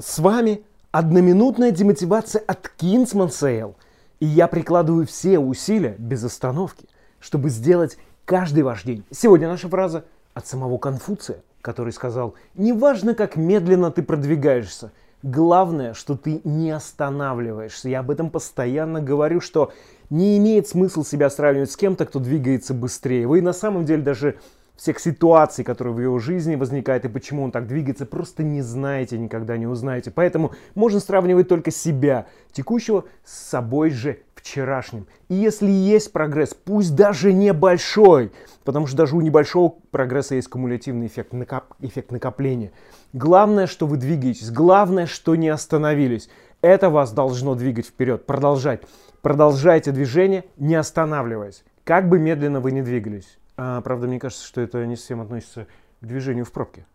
С вами одноминутная демотивация от Kingsman Sale. И я прикладываю все усилия без остановки, чтобы сделать каждый ваш день. Сегодня наша фраза от самого Конфуция, который сказал, неважно, как медленно ты продвигаешься, главное, что ты не останавливаешься. Я об этом постоянно говорю, что не имеет смысла себя сравнивать с кем-то, кто двигается быстрее. Вы на самом деле даже всех ситуаций, которые в его жизни возникают и почему он так двигается, просто не знаете, никогда не узнаете. Поэтому можно сравнивать только себя, текущего, с собой же вчерашним. И если есть прогресс, пусть даже небольшой, потому что даже у небольшого прогресса есть кумулятивный эффект, накоп, эффект накопления. Главное, что вы двигаетесь, главное, что не остановились. Это вас должно двигать вперед, продолжать. Продолжайте движение, не останавливаясь, как бы медленно вы ни двигались. А, правда, мне кажется, что это не совсем относится к движению в пробке.